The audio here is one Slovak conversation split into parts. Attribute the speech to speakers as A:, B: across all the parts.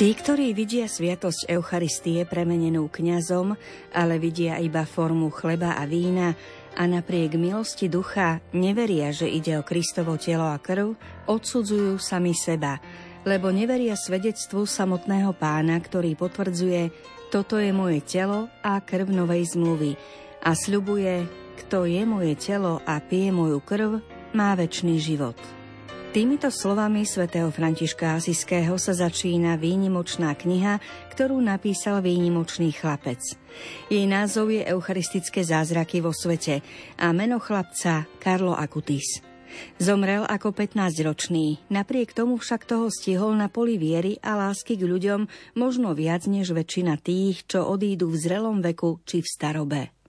A: Tí, ktorí vidia sviatosť Eucharistie premenenú kňazom, ale vidia iba formu chleba a vína a napriek milosti ducha neveria, že ide o Kristovo telo a krv, odsudzujú sami seba, lebo neveria svedectvu samotného pána, ktorý potvrdzuje, toto je moje telo a krv novej zmluvy a sľubuje, kto je moje telo a pije moju krv, má väčší život. Týmito slovami svätého Františka Asiského sa začína výnimočná kniha, ktorú napísal výnimočný chlapec. Jej názov je Eucharistické zázraky vo svete a meno chlapca Karlo Akutis. Zomrel ako 15-ročný, napriek tomu však toho stihol na poli viery a lásky k ľuďom možno viac než väčšina tých, čo odídu v zrelom veku či v starobe.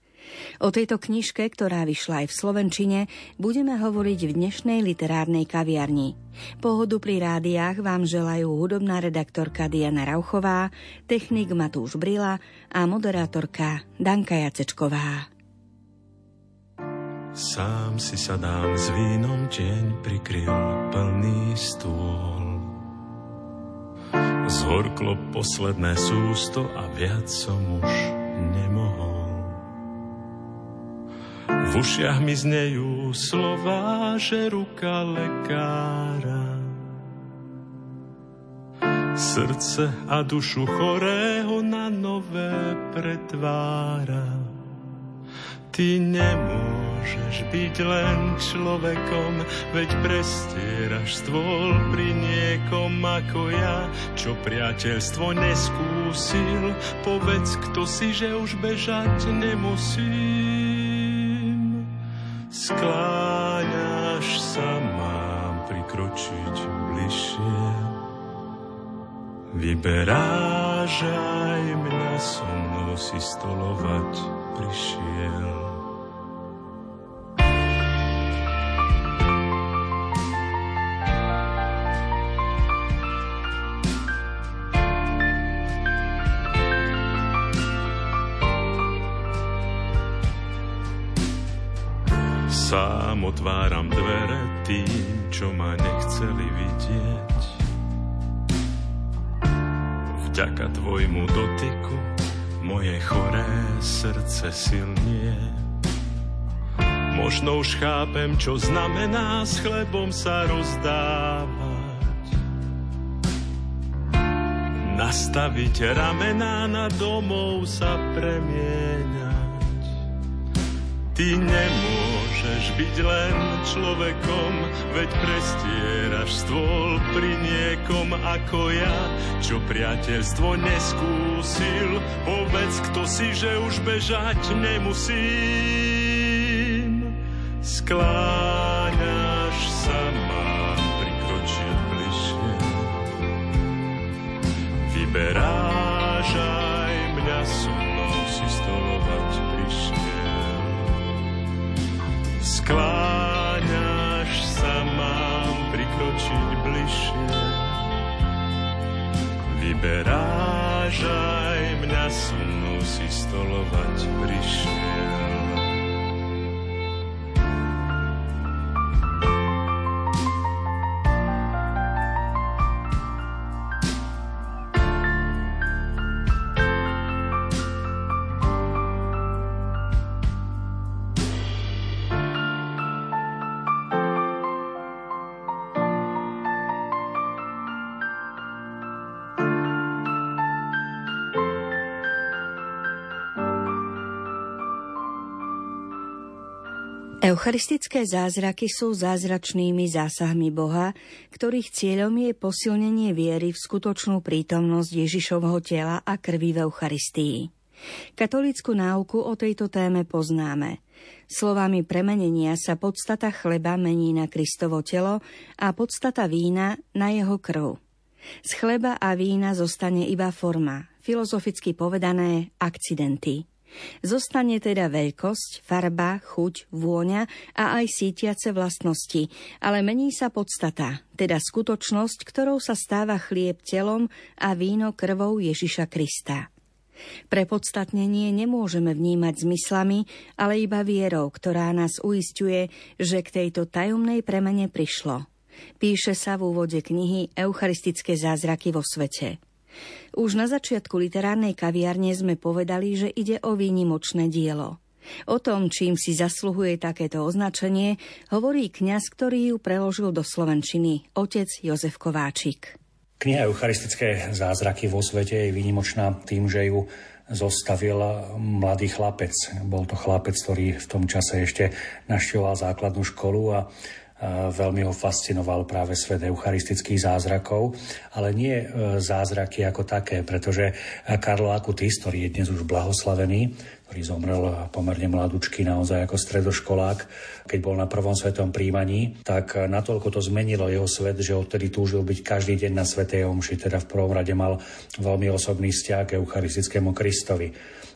A: O tejto knižke, ktorá vyšla aj v Slovenčine, budeme hovoriť v dnešnej literárnej kaviarni. Pohodu pri rádiách vám želajú hudobná redaktorka Diana Rauchová, technik Matúš Brila a moderátorka Danka Jacečková.
B: Sám si sadám s vínom, deň prikryl plný stôl. Zhorklo posledné sústo a viac som už nemohol. V ušiach mi znejú slova, že ruka lekára. Srdce a dušu chorého na nové pretvára. Ty nemôžeš byť len človekom, veď prestieraš stôl pri niekom ako ja, čo priateľstvo neskúsil. Povedz, kto si, že už bežať nemusí skláňaš sa, mám prikročiť bližšie. Vyberáš aj mňa, so mnou si stolovať prišiel. Tvojmu dotyku moje choré srdce silnie. Možno už chápem, čo znamená s chlebom sa rozdávať. Nastaviť ramená na domov sa premieňať. Ty nemôžeš Môžeš byť len človekom, veď prestieraš stôl pri niekom ako ja, čo priateľstvo neskúsil. Povedz, kto si, že už bežať nemusím. Skláňaš sa, mám prikročiť bližšie. Vyberáš Vyberáš aj mňa, so si stolovať prišiel.
A: Eucharistické zázraky sú zázračnými zásahmi Boha, ktorých cieľom je posilnenie viery v skutočnú prítomnosť Ježišovho tela a krvi v Eucharistii. Katolícku náuku o tejto téme poznáme. Slovami premenenia sa podstata chleba mení na Kristovo telo a podstata vína na jeho krv. Z chleba a vína zostane iba forma, filozoficky povedané akcidenty. Zostane teda veľkosť, farba, chuť, vôňa a aj sítiace vlastnosti, ale mení sa podstata, teda skutočnosť, ktorou sa stáva chlieb telom a víno krvou Ježiša Krista. Pre podstatnenie nemôžeme vnímať zmyslami, ale iba vierou, ktorá nás uistuje, že k tejto tajomnej premene prišlo. Píše sa v úvode knihy Eucharistické zázraky vo svete. Už na začiatku literárnej kaviarne sme povedali, že ide o výnimočné dielo. O tom, čím si zasluhuje takéto označenie, hovorí kňaz, ktorý ju preložil do slovenčiny, otec Jozef Kováčik.
C: Kniha Eucharistické zázraky vo svete je výnimočná tým, že ju zostavil mladý chlapec. Bol to chlapec, ktorý v tom čase ešte našťoval základnú školu a veľmi ho fascinoval práve svet eucharistických zázrakov, ale nie e, zázraky ako také, pretože Karlo Akutis, ktorý je dnes už blahoslavený, ktorý zomrel pomerne mladúčky naozaj ako stredoškolák, keď bol na prvom svetom príjmaní, tak natoľko to zmenilo jeho svet, že odtedy túžil byť každý deň na Svetej Omši, teda v prvom rade mal veľmi osobný vzťah k Eucharistickému Kristovi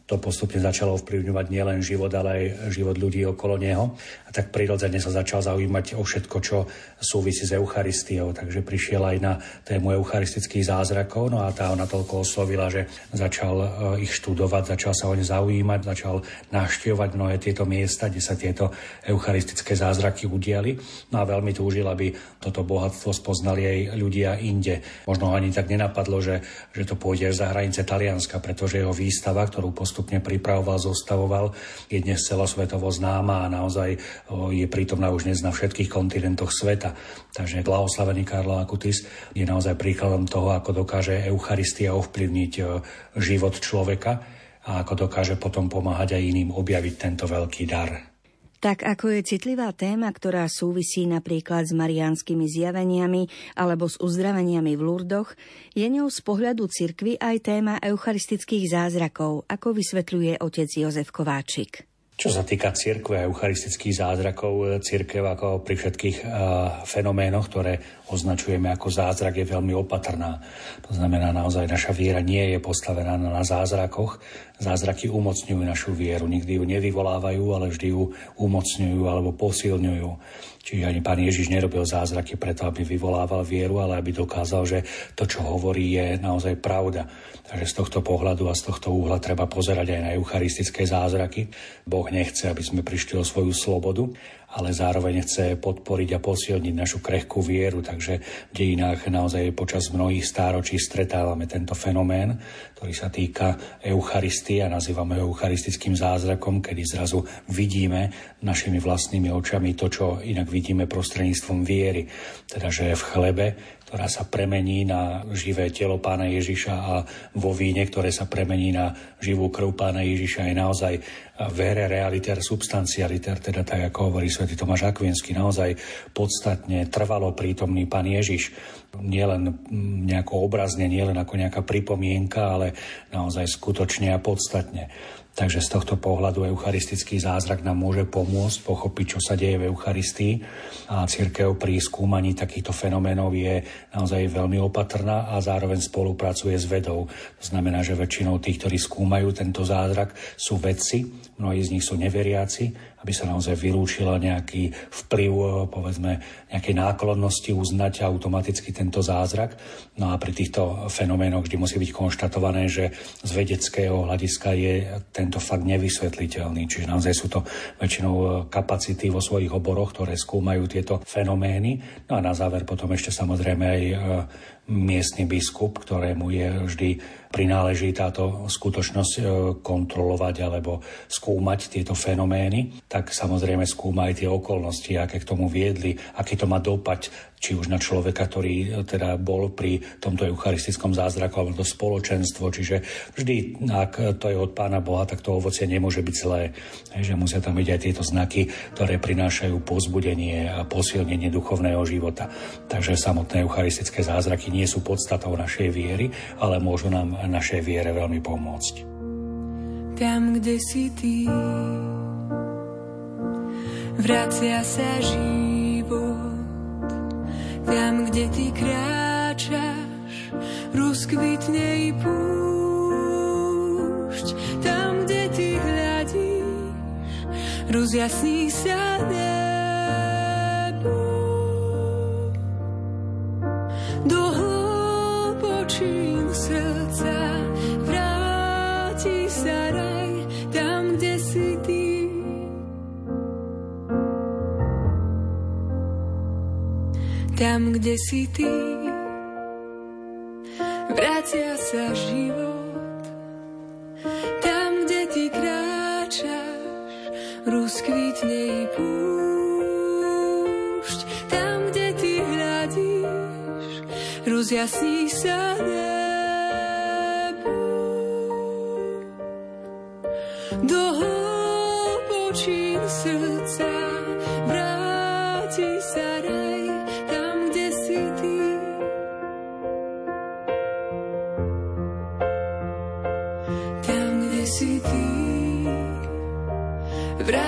C: to postupne začalo vplyvňovať nielen život, ale aj život ľudí okolo neho. A tak prirodzene sa začal zaujímať o všetko, čo súvisí s Eucharistiou. Takže prišiel aj na tému eucharistických zázrakov. No a tá ho natoľko oslovila, že začal eh, ich študovať, začal sa o ne zaujímať, začal navštevovať mnohé tieto miesta, kde sa tieto eucharistické zázraky udiali. No a veľmi túžil, aby toto bohatstvo spoznali aj ľudia inde. Možno ani tak nenapadlo, že, že to pôjde za hranice Talianska, pretože jeho výstava, ktorú postupne pripravoval, zostavoval, je dnes celosvetovo známa a naozaj je prítomná už dnes na všetkých kontinentoch sveta. Takže blahoslavený Karlo Akutis je naozaj príkladom toho, ako dokáže Eucharistia ovplyvniť život človeka a ako dokáže potom pomáhať aj iným objaviť tento veľký dar.
A: Tak ako je citlivá téma, ktorá súvisí napríklad s mariánskymi zjaveniami alebo s uzdraveniami v Lurdoch, je ňou z pohľadu cirkvy aj téma eucharistických zázrakov, ako vysvetľuje otec Jozef Kováčik.
C: Čo sa týka cirkve a eucharistických zázrakov, cirkev ako pri všetkých uh, fenoménoch, ktoré označujeme ako zázrak, je veľmi opatrná. To znamená, naozaj naša viera nie je postavená na zázrakoch. Zázraky umocňujú našu vieru, nikdy ju nevyvolávajú, ale vždy ju umocňujú alebo posilňujú. Čiže ani pán Ježiš nerobil zázraky preto, aby vyvolával vieru, ale aby dokázal, že to, čo hovorí, je naozaj pravda. Takže z tohto pohľadu a z tohto úhla treba pozerať aj na eucharistické zázraky. Boh nechce, aby sme prišli o svoju slobodu, ale zároveň chce podporiť a posilniť našu krehkú vieru. Takže v dejinách naozaj počas mnohých stáročí stretávame tento fenomén, ktorý sa týka Eucharistie a nazývame ho eucharistickým zázrakom, kedy zrazu vidíme našimi vlastnými očami to, čo inak vidíme prostredníctvom viery. Teda, že v chlebe ktorá sa premení na živé telo pána Ježiša a vo víne, ktoré sa premení na živú krv pána Ježiša je naozaj vere realiter substancialiter, teda tak ako hovorí svätý Tomáš Akvinsky, naozaj podstatne trvalo prítomný pán Ježiš. Nielen nejako obrazne, nielen ako nejaká pripomienka, ale naozaj skutočne a podstatne. Takže z tohto pohľadu eucharistický zázrak nám môže pomôcť pochopiť, čo sa deje v Eucharistii a církev pri skúmaní takýchto fenoménov je naozaj veľmi opatrná a zároveň spolupracuje s vedou. To znamená, že väčšinou tých, ktorí skúmajú tento zázrak, sú vedci, mnohí z nich sú neveriaci aby sa naozaj vylúčila nejaký vplyv, povedzme, nejakej náklonnosti uznať automaticky tento zázrak. No a pri týchto fenoménoch vždy musí byť konštatované, že z vedeckého hľadiska je tento fakt nevysvetliteľný. Čiže naozaj sú to väčšinou eh, kapacity vo svojich oboroch, ktoré skúmajú tieto fenomény. No a na záver potom ešte samozrejme aj eh, miestny biskup, ktorému je vždy prináleží táto skutočnosť e, kontrolovať alebo skúmať tieto fenomény, tak samozrejme skúma aj tie okolnosti, aké k tomu viedli, aký to má dopať či už na človeka, ktorý e, teda bol pri tomto eucharistickom zázraku, alebo to spoločenstvo. Čiže vždy, ak to je od Pána Boha, tak to ovocie nemôže byť zlé. Že musia tam byť aj tieto znaky, ktoré prinášajú pozbudenie a posilnenie duchovného života. Takže samotné eucharistické zázraky nie sú podstatou našej viery, ale môžu nám našej viere veľmi pomôcť.
D: Tam, kde si ty, vracia sa život tam, kde ty kráčaš, rozkvitne i púšť. Tam, kde ty hľadíš, rozjasní sa nebo. Tam, kde si ty. vracia sa život. Tam, kde ty kráčaš, rozkvitne i púšť. Tam, kde ty hľadíš, rozjasní sa nebo.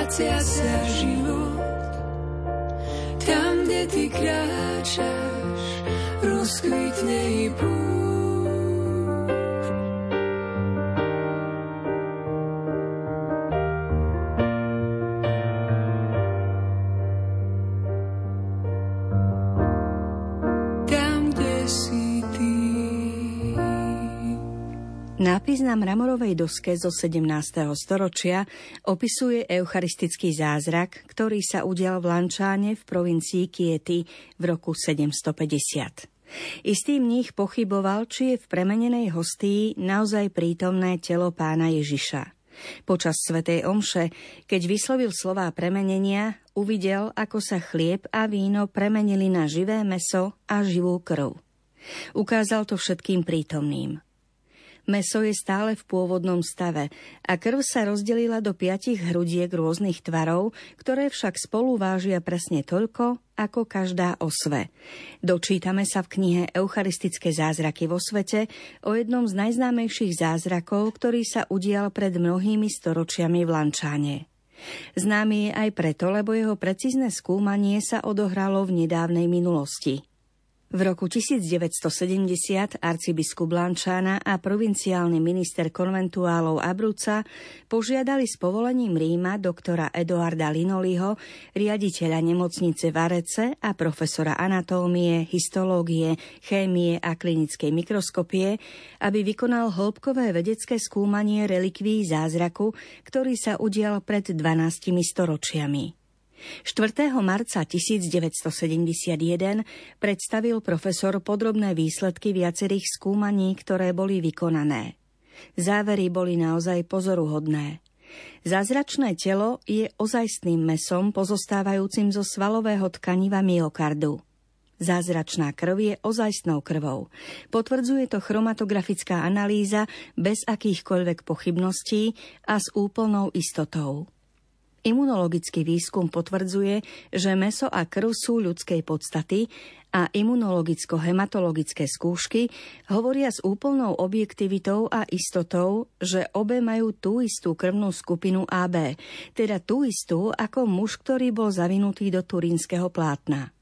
D: Vracia sa život. Tam, kde ty kráčaš, rozkvitne i púšť.
A: Nápis na mramorovej doske zo 17. storočia opisuje eucharistický zázrak, ktorý sa udial v Lančáne v provincii Kiety v roku 750. Istý mních pochyboval, či je v premenenej hostii naozaj prítomné telo pána Ježiša. Počas svätej omše, keď vyslovil slová premenenia, uvidel, ako sa chlieb a víno premenili na živé meso a živú krv. Ukázal to všetkým prítomným. Meso je stále v pôvodnom stave a krv sa rozdelila do piatich hrudiek rôznych tvarov, ktoré však spolu vážia presne toľko, ako každá osve. Dočítame sa v knihe Eucharistické zázraky vo svete o jednom z najznámejších zázrakov, ktorý sa udial pred mnohými storočiami v Lančáne. Známy je aj preto, lebo jeho precízne skúmanie sa odohralo v nedávnej minulosti. V roku 1970 arcibiskup Lančána a provinciálny minister konventuálov Abruca požiadali s povolením Ríma doktora Eduarda Linoliho, riaditeľa nemocnice Varece a profesora anatómie, histológie, chémie a klinickej mikroskopie, aby vykonal hĺbkové vedecké skúmanie relikví zázraku, ktorý sa udial pred 12 storočiami. 4. marca 1971 predstavil profesor podrobné výsledky viacerých skúmaní, ktoré boli vykonané. Závery boli naozaj pozoruhodné. Zázračné telo je ozajstným mesom pozostávajúcim zo svalového tkaniva myokardu. Zázračná krv je ozajstnou krvou. Potvrdzuje to chromatografická analýza bez akýchkoľvek pochybností a s úplnou istotou. Imunologický výskum potvrdzuje, že meso a krv sú ľudskej podstaty a imunologicko-hematologické skúšky hovoria s úplnou objektivitou a istotou, že obe majú tú istú krvnú skupinu AB, teda tú istú ako muž, ktorý bol zavinutý do turínskeho plátna.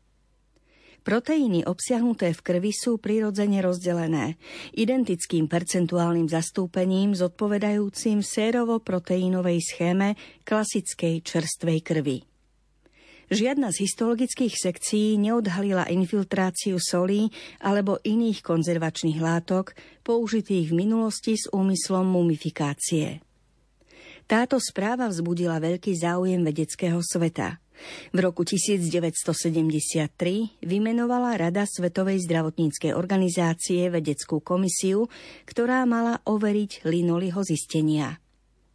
A: Proteíny obsiahnuté v krvi sú prirodzene rozdelené, identickým percentuálnym zastúpením zodpovedajúcim sérovo-proteínovej schéme klasickej čerstvej krvi. Žiadna z histologických sekcií neodhalila infiltráciu solí alebo iných konzervačných látok použitých v minulosti s úmyslom mumifikácie. Táto správa vzbudila veľký záujem vedeckého sveta – v roku 1973 vymenovala Rada Svetovej zdravotníckej organizácie vedeckú komisiu, ktorá mala overiť Linoliho zistenia.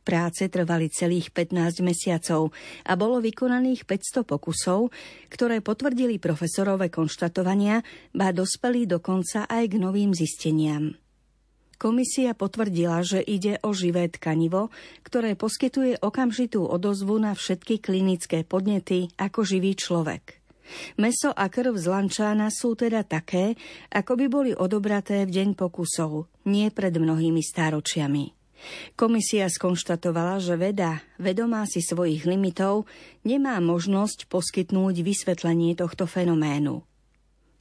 A: Práce trvali celých 15 mesiacov a bolo vykonaných 500 pokusov, ktoré potvrdili profesorové konštatovania, ba dospeli dokonca aj k novým zisteniam. Komisia potvrdila, že ide o živé tkanivo, ktoré poskytuje okamžitú odozvu na všetky klinické podnety ako živý človek. Meso a krv z lančána sú teda také, ako by boli odobraté v deň pokusov, nie pred mnohými stáročiami. Komisia skonštatovala, že veda, vedomá si svojich limitov, nemá možnosť poskytnúť vysvetlenie tohto fenoménu.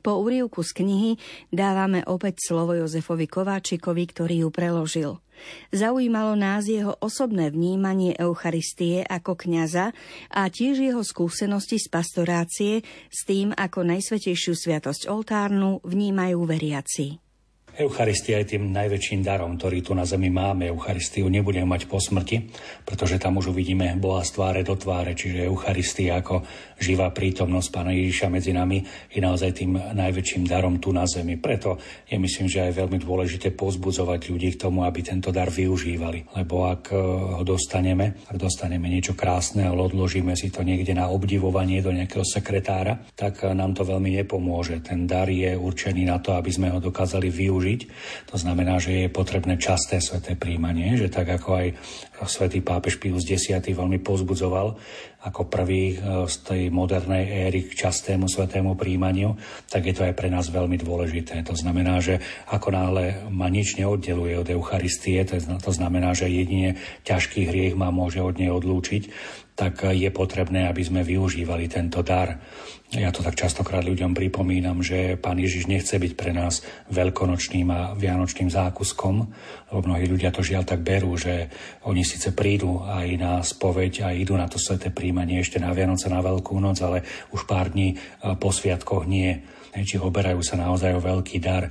A: Po úrivku z knihy dávame opäť slovo Jozefovi Kováčikovi, ktorý ju preložil. Zaujímalo nás jeho osobné vnímanie Eucharistie ako kňaza a tiež jeho skúsenosti z pastorácie s tým, ako najsvetejšiu sviatosť oltárnu vnímajú veriaci.
C: Eucharistia je tým najväčším darom, ktorý tu na zemi máme. Eucharistiu nebudeme mať po smrti, pretože tam už uvidíme Boha z tváre do tváre, čiže Eucharistia ako živá prítomnosť Pána Ježiša medzi nami je naozaj tým najväčším darom tu na zemi. Preto je myslím, že aj veľmi dôležité pozbudzovať ľudí k tomu, aby tento dar využívali. Lebo ak eh, ho dostaneme, ak dostaneme niečo krásne, ale odložíme si to niekde na obdivovanie do nejakého sekretára, tak eh, nám to veľmi nepomôže. Ten dar je určený na to, aby sme ho dokázali využiť využiť. To znamená, že je potrebné časté sveté príjmanie, že tak ako aj svätý pápež Pius X veľmi pozbudzoval ako prvý e, z tej modernej éry k častému svetému príjmaniu, tak je to aj pre nás veľmi dôležité. To znamená, že ako náhle ma nič neoddeluje od Eucharistie, to znamená, že jedine ťažký hriech ma môže od nej odlúčiť, tak je potrebné, aby sme využívali tento dar. Ja to tak častokrát ľuďom pripomínam, že pán Ježiš nechce byť pre nás veľkonočným a vianočným zákuskom, lebo mnohí ľudia to žiaľ tak berú, že oni síce prídu aj na spoveď a idú na to sveté príjmanie ešte na Vianoce, na Veľkú noc, ale už pár dní po sviatkoch nie či oberajú sa naozaj o veľký dar.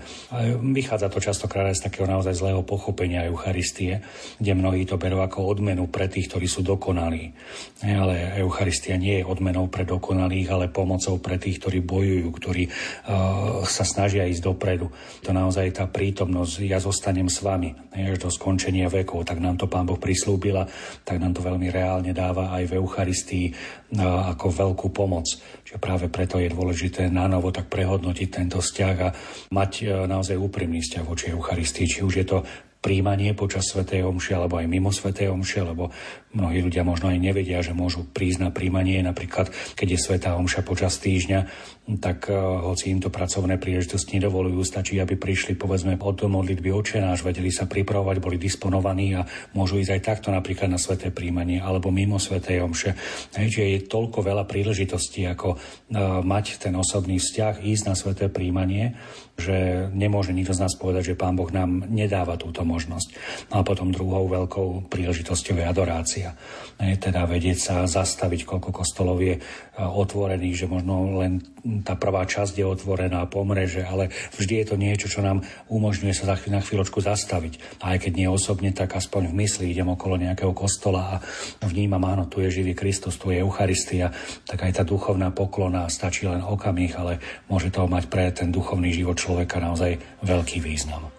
C: Vychádza to častokrát aj z takého naozaj zlého pochopenia Eucharistie, kde mnohí to berú ako odmenu pre tých, ktorí sú dokonalí. Ale Eucharistia nie je odmenou pre dokonalých, ale pomocou pre tých, ktorí bojujú, ktorí uh, sa snažia ísť dopredu. To naozaj tá prítomnosť, ja zostanem s vami až do skončenia vekov, tak nám to Pán Boh prislúbila, tak nám to veľmi reálne dáva aj v Eucharistii uh, ako veľkú pomoc. Čiže práve preto je dôležité na novo tak prehodnotiť tento vzťah a mať e, naozaj úprimný vzťah voči Eucharistii. Či už je to príjmanie počas Svetej Omše alebo aj mimo Svetej Omše, lebo Mnohí ľudia možno aj nevedia, že môžu prísť na príjmanie, napríklad keď je Svetá Omša počas týždňa, tak uh, hoci im to pracovné príležitosti nedovolujú, stačí, aby prišli povedzme od modlitby očenáš, vedeli sa pripravovať, boli disponovaní a môžu ísť aj takto napríklad na sveté príjmanie alebo mimo Svetej Omše. Hej, je toľko veľa príležitostí, ako uh, mať ten osobný vzťah, ísť na sveté príjmanie, že nemôže nikto z nás povedať, že Pán Boh nám nedáva túto možnosť. No a potom druhou veľkou príležitosťou je adorácia situácia. Teda vedieť sa zastaviť, koľko kostolov je e, otvorených, že možno len tá prvá časť je otvorená, pomreže, ale vždy je to niečo, čo nám umožňuje sa na chvíľočku zastaviť. A aj keď nie osobne, tak aspoň v mysli idem okolo nejakého kostola a vnímam, áno, tu je živý Kristus, tu je Eucharistia, tak aj tá duchovná poklona stačí len okamih, ale môže to mať pre ten duchovný život človeka naozaj veľký význam.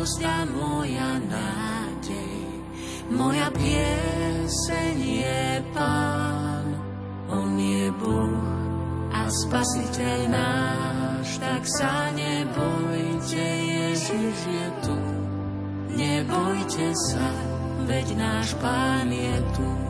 D: múdrosť a moja nádej, moja pieseň je Pán. On je a Spasiteľ náš, tak sa nebojte, Ježiš je tu. Nebojte sa, veď náš Pán je tu.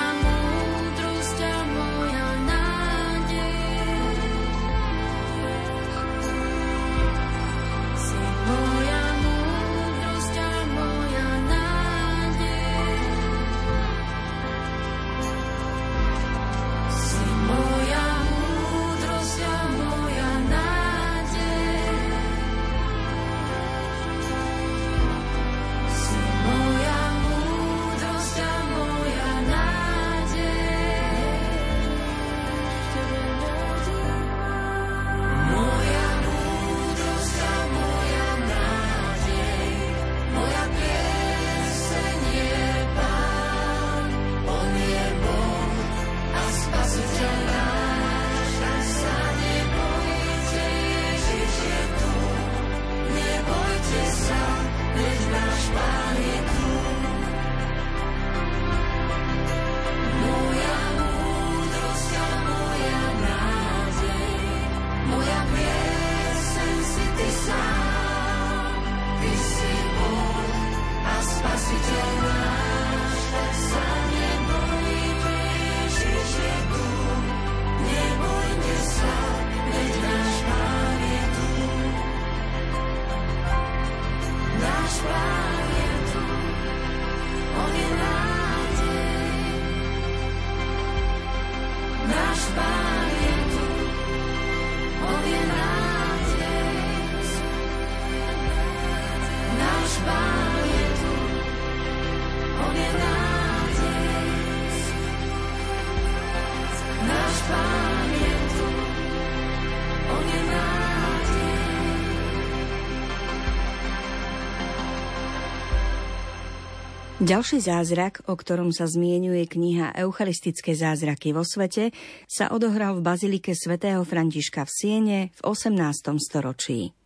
A: Ďalší zázrak, o ktorom sa zmienuje kniha Eucharistické zázraky vo svete, sa odohral v bazilike svätého Františka v Siene v 18. storočí.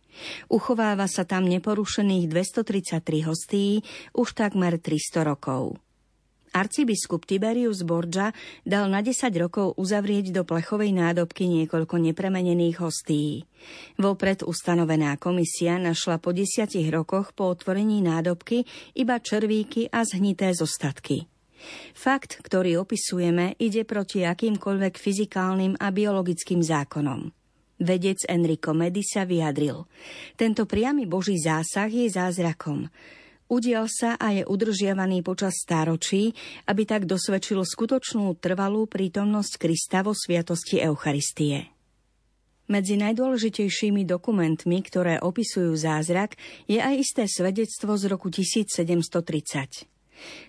A: Uchováva sa tam neporušených 233 hostí už takmer 300 rokov. Arcibiskup Tiberius Borgia dal na 10 rokov uzavrieť do plechovej nádobky niekoľko nepremenených hostí. Vopred ustanovená komisia našla po desiatich rokoch po otvorení nádobky iba červíky a zhnité zostatky. Fakt, ktorý opisujeme, ide proti akýmkoľvek fyzikálnym a biologickým zákonom. Vedec Enrico Medi sa vyjadril. Tento priamy boží zásah je zázrakom. Udial sa a je udržiavaný počas stáročí, aby tak dosvedčil skutočnú trvalú prítomnosť Krista vo sviatosti Eucharistie. Medzi najdôležitejšími dokumentmi, ktoré opisujú zázrak, je aj isté svedectvo z roku 1730.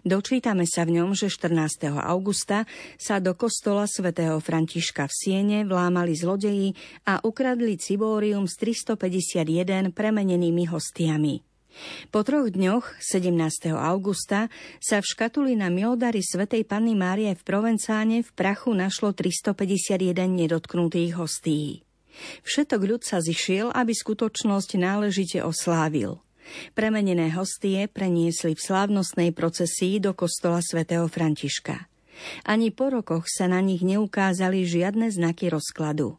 A: Dočítame sa v ňom, že 14. augusta sa do kostola svätého Františka v Siene vlámali zlodeji a ukradli cibórium s 351 premenenými hostiami. Po troch dňoch, 17. augusta, sa v škatuli na milodary svätej Panny Márie v Provencáne v prachu našlo 351 nedotknutých hostí. Všetok ľud sa zišiel, aby skutočnosť náležite oslávil. Premenené hostie preniesli v slávnostnej procesii do kostola svätého Františka. Ani po rokoch sa na nich neukázali žiadne znaky rozkladu.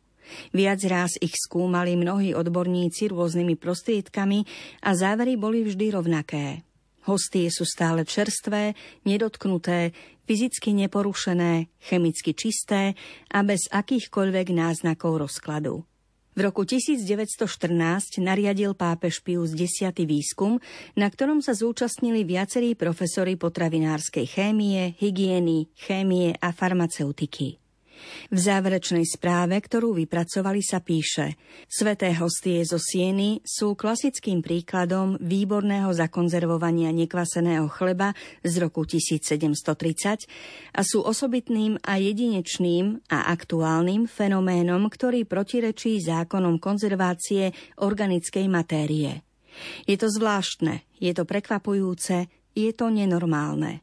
A: Viac raz ich skúmali mnohí odborníci rôznymi prostriedkami a závery boli vždy rovnaké. Hostie sú stále čerstvé, nedotknuté, fyzicky neporušené, chemicky čisté a bez akýchkoľvek náznakov rozkladu. V roku 1914 nariadil pápež Pius X výskum, na ktorom sa zúčastnili viacerí profesori potravinárskej chémie, hygieny, chémie a farmaceutiky. V záverečnej správe, ktorú vypracovali, sa píše Sveté hostie zo Sieny sú klasickým príkladom výborného zakonzervovania nekvaseného chleba z roku 1730 a sú osobitným a jedinečným a aktuálnym fenoménom, ktorý protirečí zákonom konzervácie organickej matérie. Je to zvláštne, je to prekvapujúce, je to nenormálne.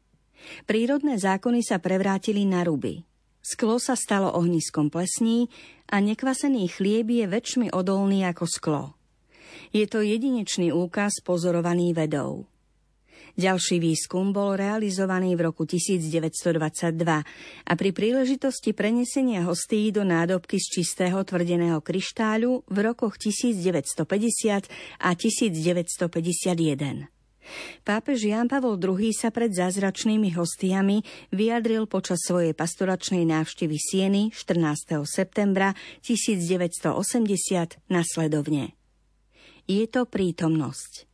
A: Prírodné zákony sa prevrátili na ruby. Sklo sa stalo ohniskom plesní a nekvasený chlieb je väčšmi odolný ako sklo. Je to jedinečný úkaz pozorovaný vedou. Ďalší výskum bol realizovaný v roku 1922 a pri príležitosti prenesenia hostí do nádobky z čistého tvrdeného kryštáľu v rokoch 1950 a 1951. Pápež Ján Pavol II sa pred zázračnými hostiami vyjadril počas svojej pastoračnej návštevy Sieny 14. septembra 1980 nasledovne. Je to prítomnosť.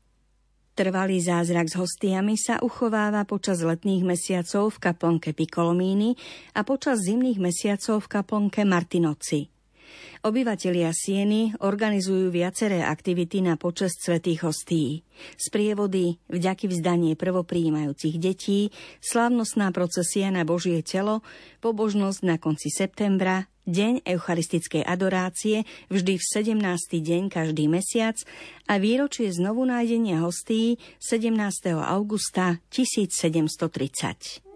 A: Trvalý zázrak s hostiami sa uchováva počas letných mesiacov v kaplnke Piccolomini a počas zimných mesiacov v kaplnke Martinoci. Obyvatelia Sieny organizujú viaceré aktivity na počest svetých hostí. Sprievody, vďaky vzdanie prvopríjmajúcich detí, slávnostná procesia na Božie telo, pobožnosť na konci septembra, deň eucharistickej adorácie vždy v 17. deň každý mesiac a výročie znovu nájdenia hostí 17. augusta 1730.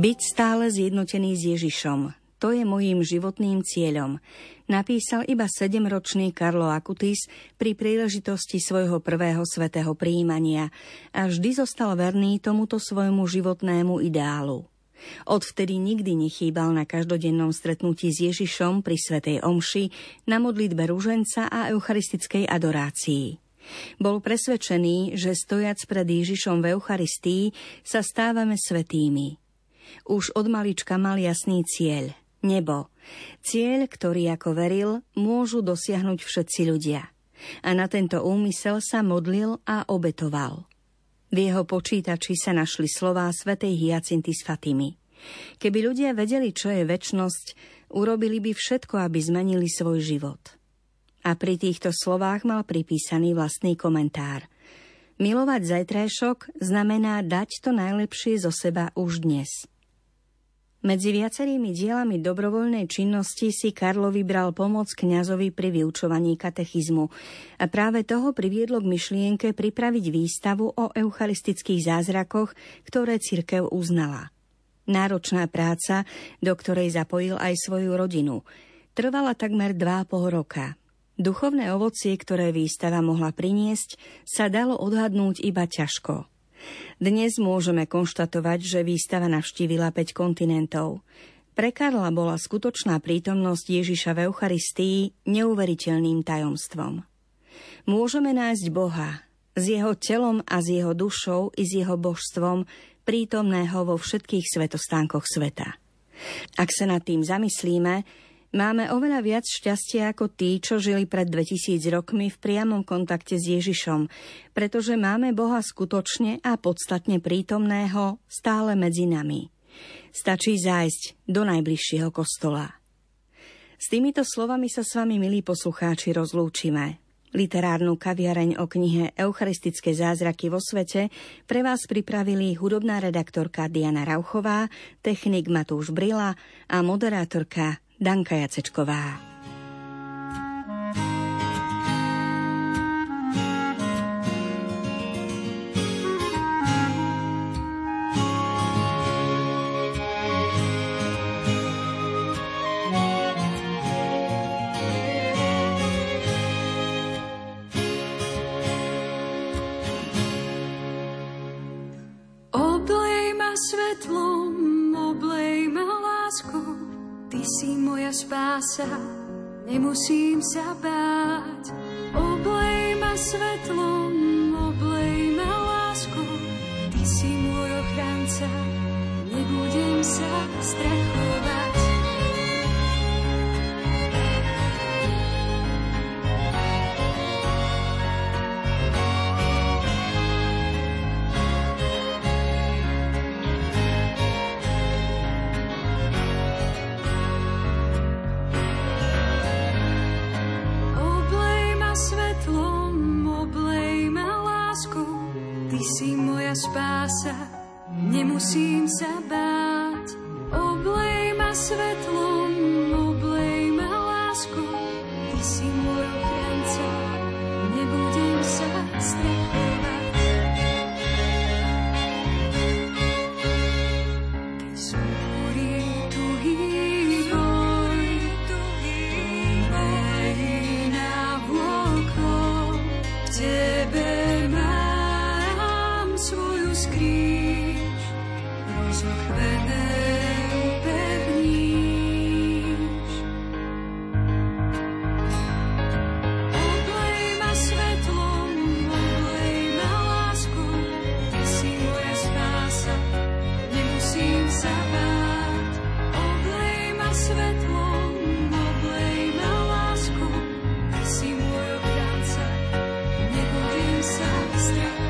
A: Byť stále zjednotený s Ježišom, to je mojím životným cieľom, napísal iba sedemročný Karlo Akutis pri príležitosti svojho prvého svetého príjmania a vždy zostal verný tomuto svojmu životnému ideálu. Odvtedy nikdy nechýbal na každodennom stretnutí s Ježišom pri Svetej Omši, na modlitbe ruženca a eucharistickej adorácii. Bol presvedčený, že stojac pred Ježišom v Eucharistii sa stávame svetými. Už od malička mal jasný cieľ – nebo. Cieľ, ktorý ako veril, môžu dosiahnuť všetci ľudia. A na tento úmysel sa modlil a obetoval. V jeho počítači sa našli slová svätej Hyacinty s Fatimy. Keby ľudia vedeli, čo je väčnosť, urobili by všetko, aby zmenili svoj život. A pri týchto slovách mal pripísaný vlastný komentár. Milovať zajtrajšok znamená dať to najlepšie zo seba už dnes – medzi viacerými dielami dobrovoľnej činnosti si Karlo vybral pomoc kňazovi pri vyučovaní katechizmu a práve toho priviedlo k myšlienke pripraviť výstavu o eucharistických zázrakoch, ktoré cirkev uznala. Náročná práca, do ktorej zapojil aj svoju rodinu, trvala takmer dva pol roka. Duchovné ovocie, ktoré výstava mohla priniesť, sa dalo odhadnúť iba ťažko. Dnes môžeme konštatovať, že výstava navštívila 5 kontinentov. Pre Karla bola skutočná prítomnosť Ježiša v Eucharistii neuveriteľným tajomstvom. Môžeme nájsť Boha s jeho telom a s jeho dušou i s jeho božstvom prítomného vo všetkých svetostánkoch sveta. Ak sa nad tým zamyslíme, Máme oveľa viac šťastia ako tí, čo žili pred 2000 rokmi v priamom kontakte s Ježišom, pretože máme Boha skutočne a podstatne prítomného stále medzi nami. Stačí zájsť do najbližšieho kostola. S týmito slovami sa s vami, milí poslucháči, rozlúčime. Literárnu kaviareň o knihe Eucharistické zázraky vo svete pre vás pripravili hudobná redaktorka Diana Rauchová, technik Matúš Brila a moderátorka Danka Jacečková.
E: Nemusím sa báť. Spása, nemusím sa báť. Wednesday.